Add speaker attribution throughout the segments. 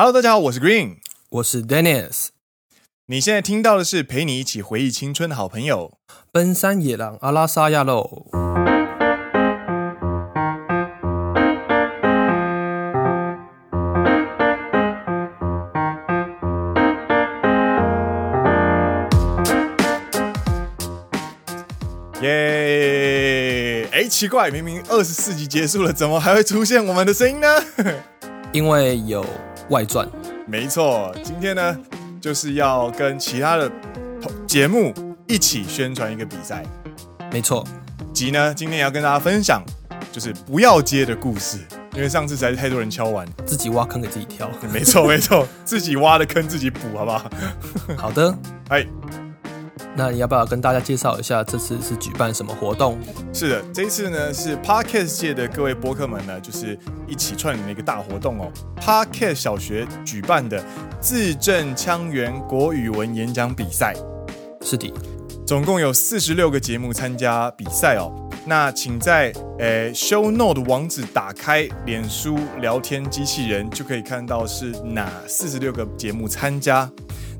Speaker 1: Hello，大家好，我是 Green，
Speaker 2: 我是 Dennis。
Speaker 1: 你现在听到的是陪你一起回忆青春的好朋友——
Speaker 2: 奔山野狼阿拉萨亚喽。
Speaker 1: 耶！哎，奇怪，明明二十四集结束了，怎么还会出现我们的声音呢？
Speaker 2: 因为有外传。
Speaker 1: 没错，今天呢，就是要跟其他的节目一起宣传一个比赛。
Speaker 2: 没错，
Speaker 1: 及呢，今天也要跟大家分享就是不要接的故事，因为上次实在是太多人敲完，
Speaker 2: 自己挖坑给自己跳。
Speaker 1: 没错，没错，自己挖的坑自己补，好不好？
Speaker 2: 好的，
Speaker 1: 哎。
Speaker 2: 那你要不要跟大家介绍一下这次是举办什么活动？
Speaker 1: 是的，这一次呢是 Podcast 界的各位播客们呢，就是一起串联的一个大活动哦。Podcast 小学举办的字正腔圆国语文演讲比赛，
Speaker 2: 是的，
Speaker 1: 总共有四十六个节目参加比赛哦。那请在诶 Show Note 网址打开脸书聊天机器人，就可以看到是哪四十六个节目参加。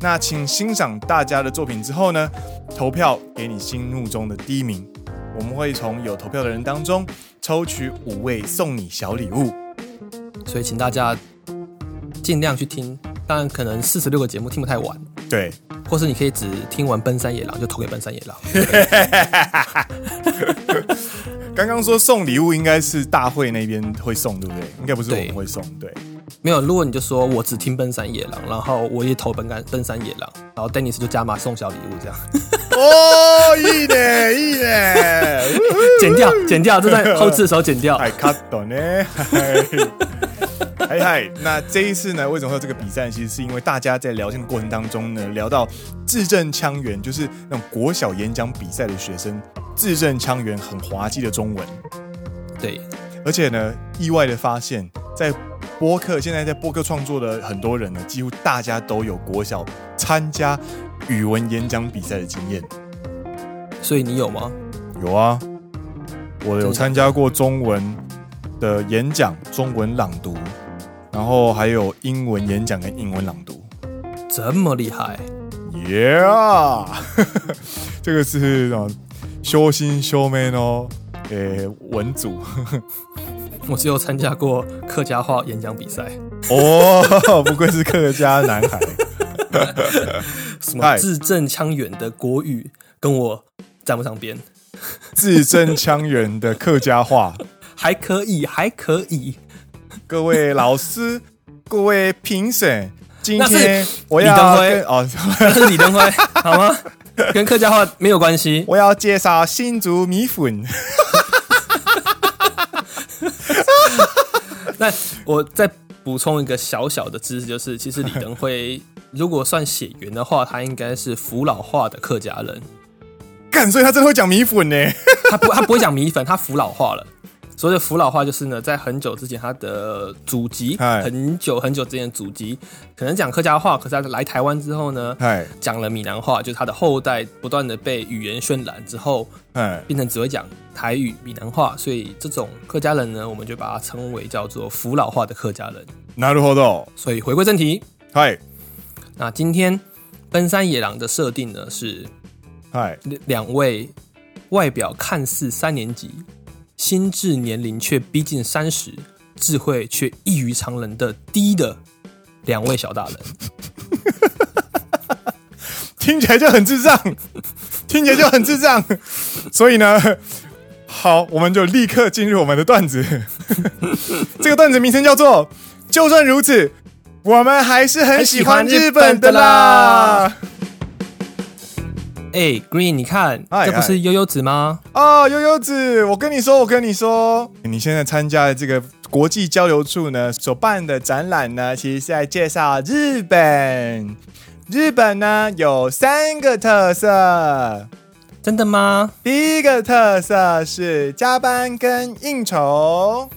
Speaker 1: 那请欣赏大家的作品之后呢，投票给你心目中的第一名。我们会从有投票的人当中抽取五位送你小礼物。
Speaker 2: 所以请大家尽量去听，当然可能四十六个节目听不太完，
Speaker 1: 对，
Speaker 2: 或是你可以只听完奔山野狼就投给奔山野郎。
Speaker 1: 刚刚说送礼物应该是大会那边会送，对不对？应该不是我们会送，对。对
Speaker 2: 没有，如果你就说我只听奔山野郎，然后我也投奔山奔山野郎，然后 Dennis 就加码送小礼物这样。
Speaker 1: 哦，いいね，いいね，
Speaker 2: 剪掉，剪掉，就在后制的时候剪掉。
Speaker 1: 哎，cut 呢？ 嗨 嗨，那这一次呢，为什么会有这个比赛？其实是因为大家在聊天的过程当中呢，聊到字正腔圆，就是那种国小演讲比赛的学生字正腔圆、很滑稽的中文。
Speaker 2: 对，
Speaker 1: 而且呢，意外的发现，在播客现在在播客创作的很多人呢，几乎大家都有国小参加语文演讲比赛的经验，
Speaker 2: 所以你有吗？
Speaker 1: 有啊，我有参加过中文的演讲，中文朗读，然后还有英文演讲跟英文朗读，
Speaker 2: 这么厉害
Speaker 1: ？Yeah，这个是什么？修心修妹哦，诶，文组。
Speaker 2: 我只有参加过客家话演讲比赛
Speaker 1: 哦，不愧是客家男孩。
Speaker 2: 什么字正腔圆的国语跟我沾不上边，
Speaker 1: 字正腔圆的客家话
Speaker 2: 还可以，还可以。
Speaker 1: 各位老师，各位评审，今天我要跟哦，
Speaker 2: 那是李登辉好吗？跟客家话没有关系。
Speaker 1: 我要介绍新竹米粉。
Speaker 2: 那我再补充一个小小的知识，就是其实李登辉如果算血缘的话，他应该是福老话的客家人。
Speaker 1: 干，所以他真的会讲米粉呢？
Speaker 2: 他不，他不会讲米粉，他福老话了。所谓的福佬话就是呢，在很久之前，他的祖籍很久很久之前的祖籍可能讲客家话，可是他来台湾之后呢，讲了闽南话，就是他的后代不断的被语言渲染之后，变成只会讲台语闽南话，所以这种客家人呢，我们就把它称为叫做福佬话的客家人。
Speaker 1: なるほど。
Speaker 2: 所以回归正题，
Speaker 1: 嗨，
Speaker 2: 那今天奔山野郎的设定呢是，嗨，两位外表看似三年级。 心智年龄却逼近三十，智慧却异于常人的低的两位小大人，
Speaker 1: 听起来就很智障，听起来就很智障。所以呢，好，我们就立刻进入我们的段子。这个段子名称叫做“就算如此，我们还是很喜欢日本的啦”。
Speaker 2: 哎、欸、，Green，你看，这不是悠悠子吗？
Speaker 1: 哦，悠悠子，我跟你说，我跟你说，你现在参加的这个国际交流处呢所办的展览呢，其实是在介绍日本。日本呢有三个特色，
Speaker 2: 真的吗？
Speaker 1: 第一个特色是加班跟应酬。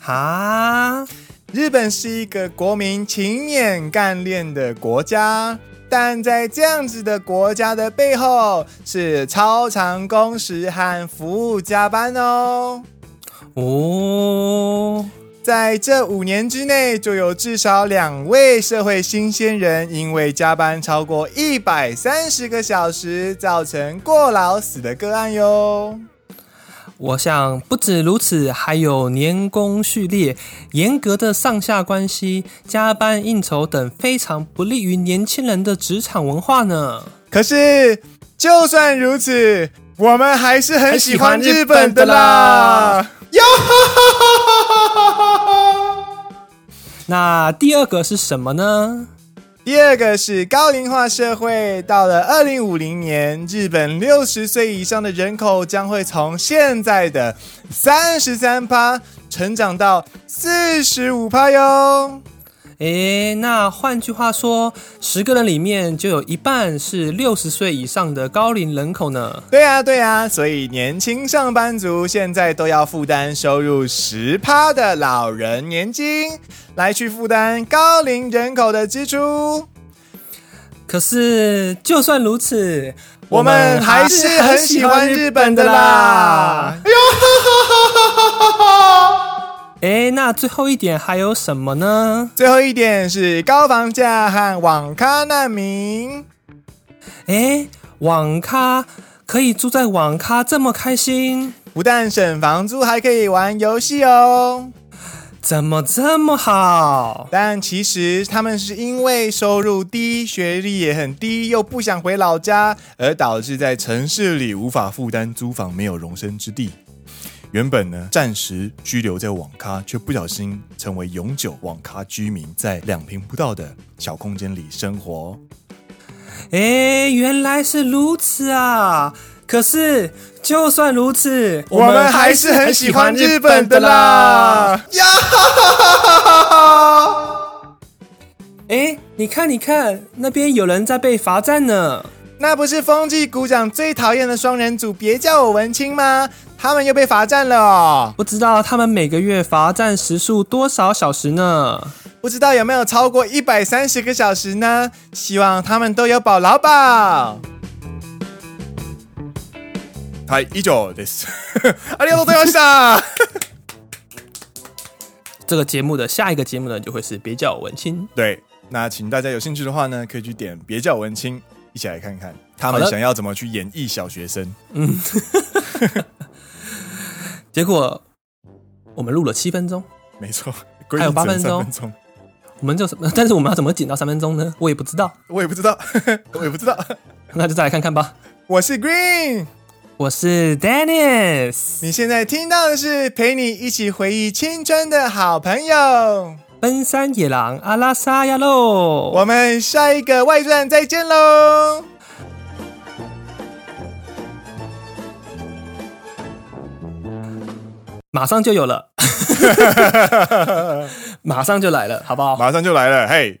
Speaker 2: 哈，
Speaker 1: 日本是一个国民勤勉干练的国家。但在这样子的国家的背后，是超长工时和服务加班哦。
Speaker 2: 哦，
Speaker 1: 在这五年之内，就有至少两位社会新鲜人因为加班超过一百三十个小时，造成过劳死的个案哟。
Speaker 2: 我想不止如此，还有年功序列、严格的上下关系、加班应酬等非常不利于年轻人的职场文化呢。
Speaker 1: 可是，就算如此，我们还是很喜欢日本的啦。哟
Speaker 2: 那第二个是什么呢？
Speaker 1: 第二个是高龄化社会，到了二零五零年，日本六十岁以上的人口将会从现在的三十三趴成长到四十五趴哟。
Speaker 2: 诶，那换句话说，十个人里面就有一半是六十岁以上的高龄人口呢？
Speaker 1: 对啊，对啊，所以年轻上班族现在都要负担收入十趴的老人年金，来去负担高龄人口的支出。
Speaker 2: 可是，就算如此，
Speaker 1: 我们还是很喜欢日本的啦。哎呦，哈哈哈哈哈！
Speaker 2: 哎，那最后一点还有什么呢？
Speaker 1: 最后一点是高房价和网咖难民。
Speaker 2: 哎，网咖可以住在网咖这么开心？
Speaker 1: 不但省房租，还可以玩游戏哦。
Speaker 2: 怎么这么好？
Speaker 1: 但其实他们是因为收入低、学历也很低，又不想回老家，而导致在城市里无法负担租房，没有容身之地。原本呢，暂时居留在网咖，却不小心成为永久网咖居民，在两平不到的小空间里生活。
Speaker 2: 哎，原来是如此啊！可是，就算如此，
Speaker 1: 我们还是很喜欢日本的啦！呀哈哈哈哈哈！
Speaker 2: 哎，你看，你看，那边有人在被罚站呢。
Speaker 1: 那不是风纪股长最讨厌的双人组，别叫我文青吗？他们又被罚站了哦，
Speaker 2: 不知道他们每个月罚站时数多少小时呢？
Speaker 1: 不知道有没有超过一百三十个小时呢？希望他们都有保劳保。嗨，以上です。ありがとうございました。
Speaker 2: 这个节目的下一个节目呢，就会是别叫我文青。
Speaker 1: 对，那请大家有兴趣的话呢，可以去点别叫我文青，一起来看看他们想要怎么去演绎小学生。嗯。
Speaker 2: 结果我们录了七分钟，
Speaker 1: 没错，
Speaker 2: 还有八分钟，我们就什么？但是我们要怎么剪到三分钟呢？我也不知道，
Speaker 1: 我也不知道，我也不知道。
Speaker 2: 那就再来看看吧。
Speaker 1: 我是 Green，
Speaker 2: 我是 Dennis。
Speaker 1: 你现在听到的是陪你一起回忆青春的好朋友——
Speaker 2: 奔山野狼阿拉萨亚喽。
Speaker 1: 我们下一个外传再见喽。
Speaker 2: 马上就有了，马上就来了，好不好？
Speaker 1: 马上就来了，嘿！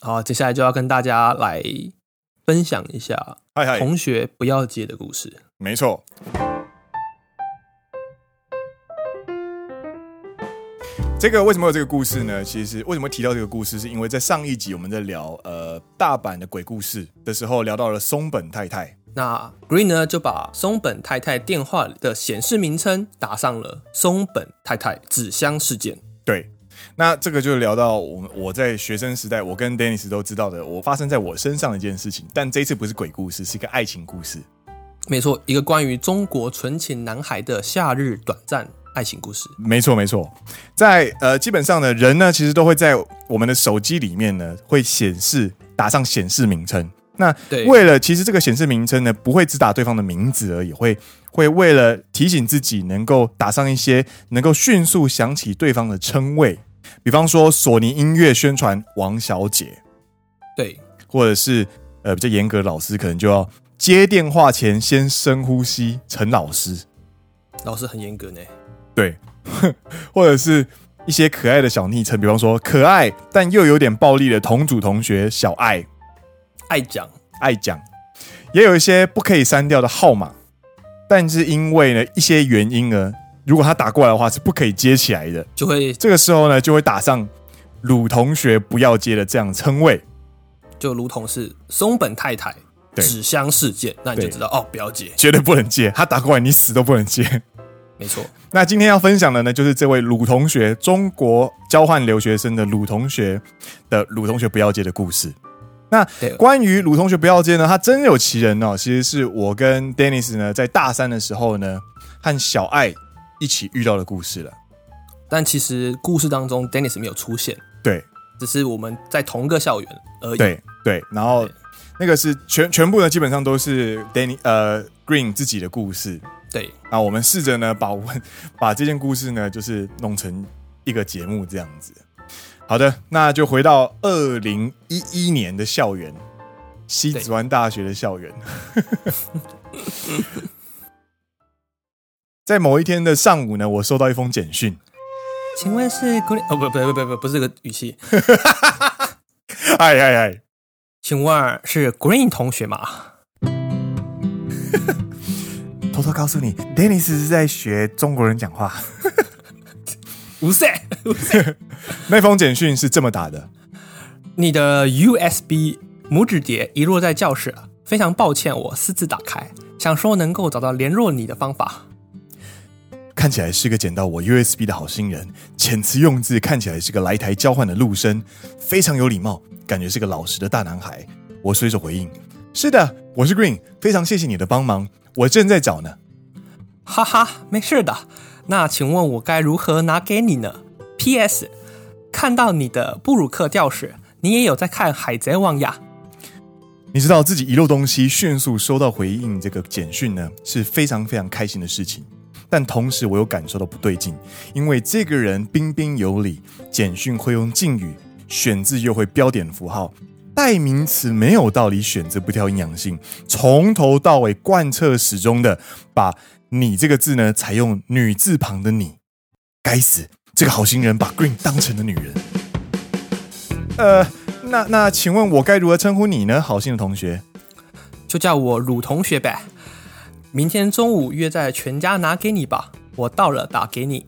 Speaker 2: 好，接下来就要跟大家来分享一下同学不要接的故事。
Speaker 1: 没错，这个为什么有这个故事呢？其实为什么提到这个故事，是因为在上一集我们在聊呃大阪的鬼故事的时候，聊到了松本太太。
Speaker 2: 那 Green 呢，就把松本太太电话的显示名称打上了松本太太纸箱事件。
Speaker 1: 对，那这个就聊到我我在学生时代，我跟 Dennis 都知道的，我发生在我身上的一件事情。但这一次不是鬼故事，是一个爱情故事。
Speaker 2: 没错，一个关于中国纯情男孩的夏日短暂爱情故事。
Speaker 1: 没错，没错，在呃，基本上呢，人呢，其实都会在我们的手机里面呢，会显示打上显示名称。那为了其实这个显示名称呢，不会只打对方的名字而已，会会为了提醒自己能够打上一些能够迅速想起对方的称谓，比方说索尼音乐宣传王小姐，
Speaker 2: 对，或
Speaker 1: 者是呃比较严格的老师可能就要接电话前先深呼吸陈老师，
Speaker 2: 老师很严格呢，
Speaker 1: 对，或者是一些可爱的小昵称，比方说可爱但又有点暴力的同组同学小爱。
Speaker 2: 爱讲。
Speaker 1: 爱讲，也有一些不可以删掉的号码，但是因为呢一些原因呢，如果他打过来的话是不可以接起来的，
Speaker 2: 就会
Speaker 1: 这个时候呢就会打上鲁同学不要接的这样称谓，
Speaker 2: 就如同是松本太太纸箱事件，那你就知道哦不要接，
Speaker 1: 绝对不能接，他打过来你死都不能接。
Speaker 2: 没错。
Speaker 1: 那今天要分享的呢，就是这位鲁同学，中国交换留学生的鲁同学的鲁同学不要接的故事。那关于鲁同学不要接呢，他真有其人哦。其实是我跟 Dennis 呢，在大三的时候呢，和小爱一起遇到的故事了。
Speaker 2: 但其实故事当中，Dennis 没有出现。
Speaker 1: 对，
Speaker 2: 只是我们在同个校园而已。
Speaker 1: 对对，然后那个是全全部呢，基本上都是 Dennis 呃 Green 自己的故事。
Speaker 2: 对，
Speaker 1: 那我们试着呢，把我们 把这件故事呢，就是弄成一个节目这样子。好的，那就回到二零一一年的校园，西子湾大学的校园。在某一天的上午呢，我收到一封简讯，
Speaker 2: 请问是 Green？哦，不不不不不，不是这个语气。
Speaker 1: 哎哎哎，
Speaker 2: 请问是 Green 同学吗？
Speaker 1: 偷偷告诉你，Dennis 是在学中国人讲话。
Speaker 2: 无事，无事。
Speaker 1: 那封简讯是这么打的：
Speaker 2: 你的 USB 拇指碟遗落在教室，非常抱歉，我私自打开，想说能够找到联络你的方法。
Speaker 1: 看起来是个捡到我 USB 的好心人，遣词用字看起来是个来台交换的陆生，非常有礼貌，感觉是个老实的大男孩。我随手回应：是的，我是 Green，非常谢谢你的帮忙，我正在找呢。
Speaker 2: 哈哈，没事的。那请问我该如何拿给你呢？P.S. 看到你的布鲁克吊饰，你也有在看《海贼王》呀？
Speaker 1: 你知道自己遗漏东西，迅速收到回应，这个简讯呢是非常非常开心的事情。但同时我又感受到不对劲，因为这个人彬彬有礼，简讯会用敬语，选字又会标点符号，代名词没有道理选择不挑阴阳性，从头到尾贯彻始终的把。你这个字呢，采用女字旁的你，该死！这个好心人把 Green 当成了女人。呃，那那，请问我该如何称呼你呢？好心的同学，
Speaker 2: 就叫我鲁同学呗。明天中午约在全家拿给你吧，我到了打给你。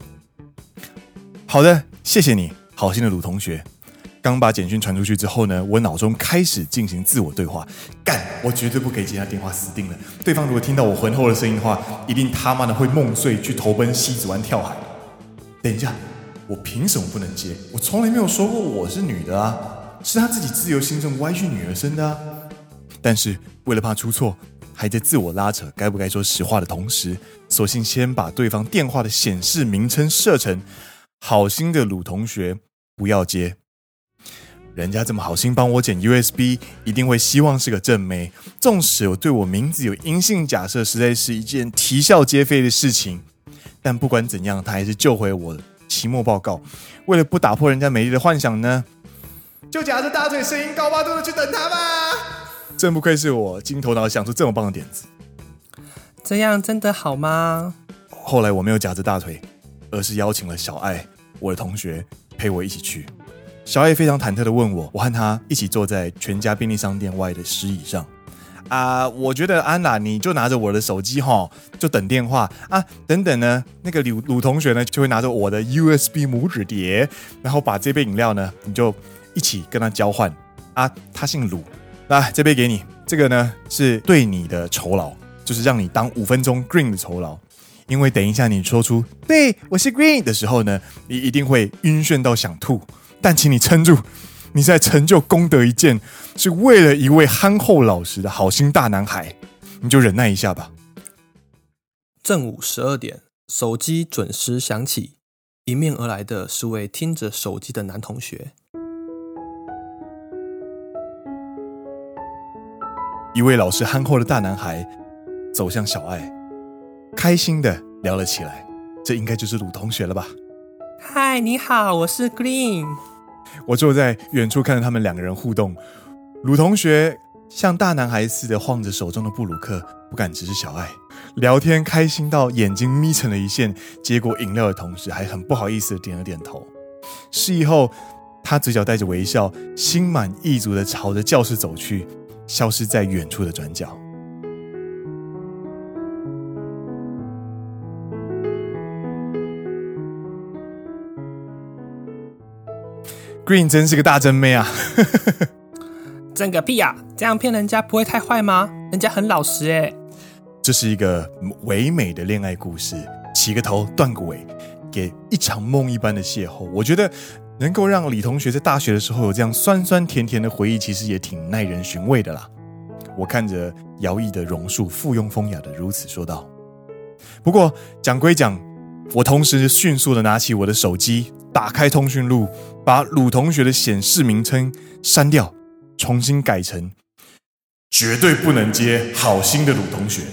Speaker 1: 好的，谢谢你，好心的鲁同学。刚把简讯传出去之后呢，我脑中开始进行自我对话。干，我绝对不可以接他电话，死定了！对方如果听到我浑厚的声音的话，一定他妈的会梦碎去投奔西子湾跳海。等一下，我凭什么不能接？我从来没有说过我是女的啊，是他自己自由心证歪曲女儿身的啊。但是为了怕出错，还在自我拉扯该不该说实话的同时，索性先把对方电话的显示名称设成“好心的鲁同学”，不要接。人家这么好心帮我捡 USB，一定会希望是个正妹。纵使我对我名字有阴性假设，实在是一件啼笑皆非的事情。但不管怎样，他还是救回我期末报告。为了不打破人家美丽的幻想呢，就夹着大腿，声音高八度的去等他吧。真不愧是我，金头脑想出这么棒的点子。
Speaker 2: 这样真的好吗？
Speaker 1: 后来我没有夹着大腿，而是邀请了小爱，我的同学，陪我一起去。小爱非常忐忑的问我，我和他一起坐在全家便利商店外的石椅上。啊，我觉得安娜，你就拿着我的手机哈，就等电话啊。等等呢，那个鲁鲁同学呢，就会拿着我的 USB 拇指碟，然后把这杯饮料呢，你就一起跟他交换。啊，他姓鲁，来，这杯给你，这个呢是对你的酬劳，就是让你当五分钟 Green 的酬劳。因为等一下你说出“对，我是 Green” 的时候呢，你一定会晕眩到想吐。但请你撑住，你在成就功德一件，是为了一位憨厚老实的好心大男孩，你就忍耐一下吧。
Speaker 2: 正午十二点，手机准时响起，迎面而来的是位听着手机的男同学。
Speaker 1: 一位老实憨厚的大男孩走向小爱，开心的聊了起来。这应该就是鲁同学了吧？
Speaker 2: 嗨，你好，我是 Green。
Speaker 1: 我坐在远处看着他们两个人互动，鲁同学像大男孩似的晃着手中的布鲁克，不敢直视小爱。聊天开心到眼睛眯成了一线，接过饮料的同时还很不好意思的点了点头。示意后，他嘴角带着微笑，心满意足的朝着教室走去，消失在远处的转角。Green 真是个大真妹啊！
Speaker 2: 真个屁呀！这样骗人家不会太坏吗？人家很老实哎。
Speaker 1: 这是一个唯美的恋爱故事，起个头，断个尾，给一场梦一般的邂逅。我觉得能够让李同学在大学的时候有这样酸酸甜甜的回忆，其实也挺耐人寻味的啦。我看着摇曳的榕树，附庸风雅的如此说道。不过讲归讲，我同时迅速的拿起我的手机，打开通讯录，把鲁同学的显示名称删掉，重新改成绝对不能接好心的鲁同学。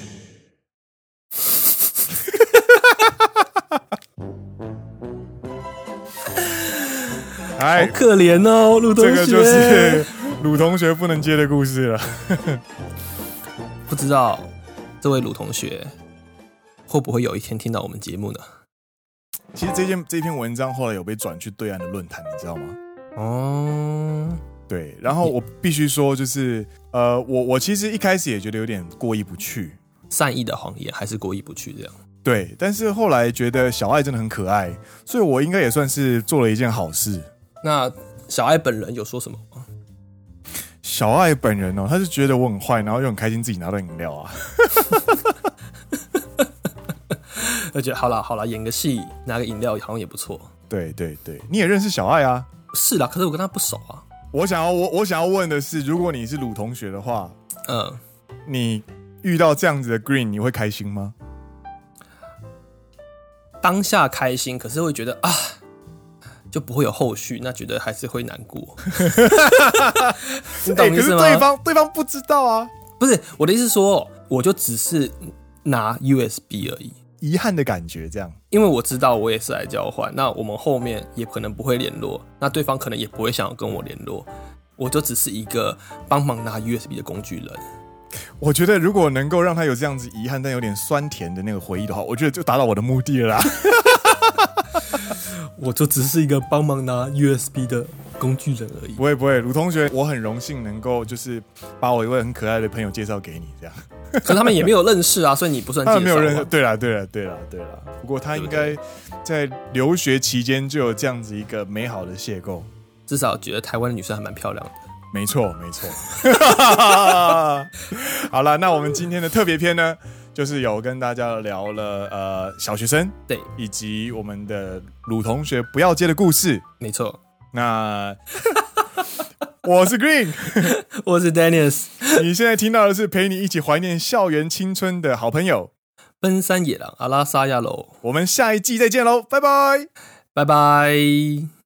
Speaker 2: 好可怜哦，鲁同学。
Speaker 1: 这个就是鲁同学不能接的故事了。
Speaker 2: 不知道这位鲁同学会不会有一天听到我们节目呢？
Speaker 1: 其实这件这篇文章后来有被转去对岸的论坛，你知道吗？
Speaker 2: 哦，
Speaker 1: 对。然后我必须说，就是呃，我我其实一开始也觉得有点过意不去，
Speaker 2: 善意的谎言还是过意不去这样。
Speaker 1: 对，但是后来觉得小爱真的很可爱，所以我应该也算是做了一件好事。
Speaker 2: 那小爱本人有说什么吗？
Speaker 1: 小爱本人哦，他是觉得我很坏，然后又很开心自己拿到饮料啊。
Speaker 2: 而且好了好了，演个戏拿个饮料好像也不错。
Speaker 1: 对对对，你也认识小爱啊？
Speaker 2: 是啦，可是我跟他不熟啊。
Speaker 1: 我想要我我想要问的是，如果你是鲁同学的话，
Speaker 2: 嗯，
Speaker 1: 你遇到这样子的 Green，你会开心吗？
Speaker 2: 当下开心，可是会觉得啊。就不会有后续，那觉得还是会难过。你懂意思吗？
Speaker 1: 欸、对方对方不知道啊，
Speaker 2: 不是我的意思是说，我就只是拿 USB 而已，
Speaker 1: 遗憾的感觉这样。
Speaker 2: 因为我知道我也是来交换，那我们后面也可能不会联络，那对方可能也不会想要跟我联络，我就只是一个帮忙拿 USB 的工具人。
Speaker 1: 我觉得如果能够让他有这样子遗憾但有点酸甜的那个回忆的话，我觉得就达到我的目的了啦。
Speaker 2: 我就只是一个帮忙拿 USB 的工具人而已。
Speaker 1: 不会不会，鲁同学，我很荣幸能够就是把我一位很可爱的朋友介绍给你，这样。
Speaker 2: 可他们也没有认识啊，所以你不算介绍。
Speaker 1: 他们没有认识。对了对了对了对了。不过他应该在留学期间就有这样子一个美好的邂逅。
Speaker 2: 至少觉得台湾的女生还蛮漂亮的。
Speaker 1: 没错没错。好了，那我们今天的特别篇呢？就是有跟大家聊了呃小学生
Speaker 2: 对，
Speaker 1: 以及我们的鲁同学不要接的故事，
Speaker 2: 没错。
Speaker 1: 那我是 Green，
Speaker 2: 我是 Dennis。
Speaker 1: 你现在听到的是陪你一起怀念校园青春的好朋友
Speaker 2: 奔山野狼阿拉萨亚喽。
Speaker 1: 我们下一季再见喽，拜拜，
Speaker 2: 拜拜。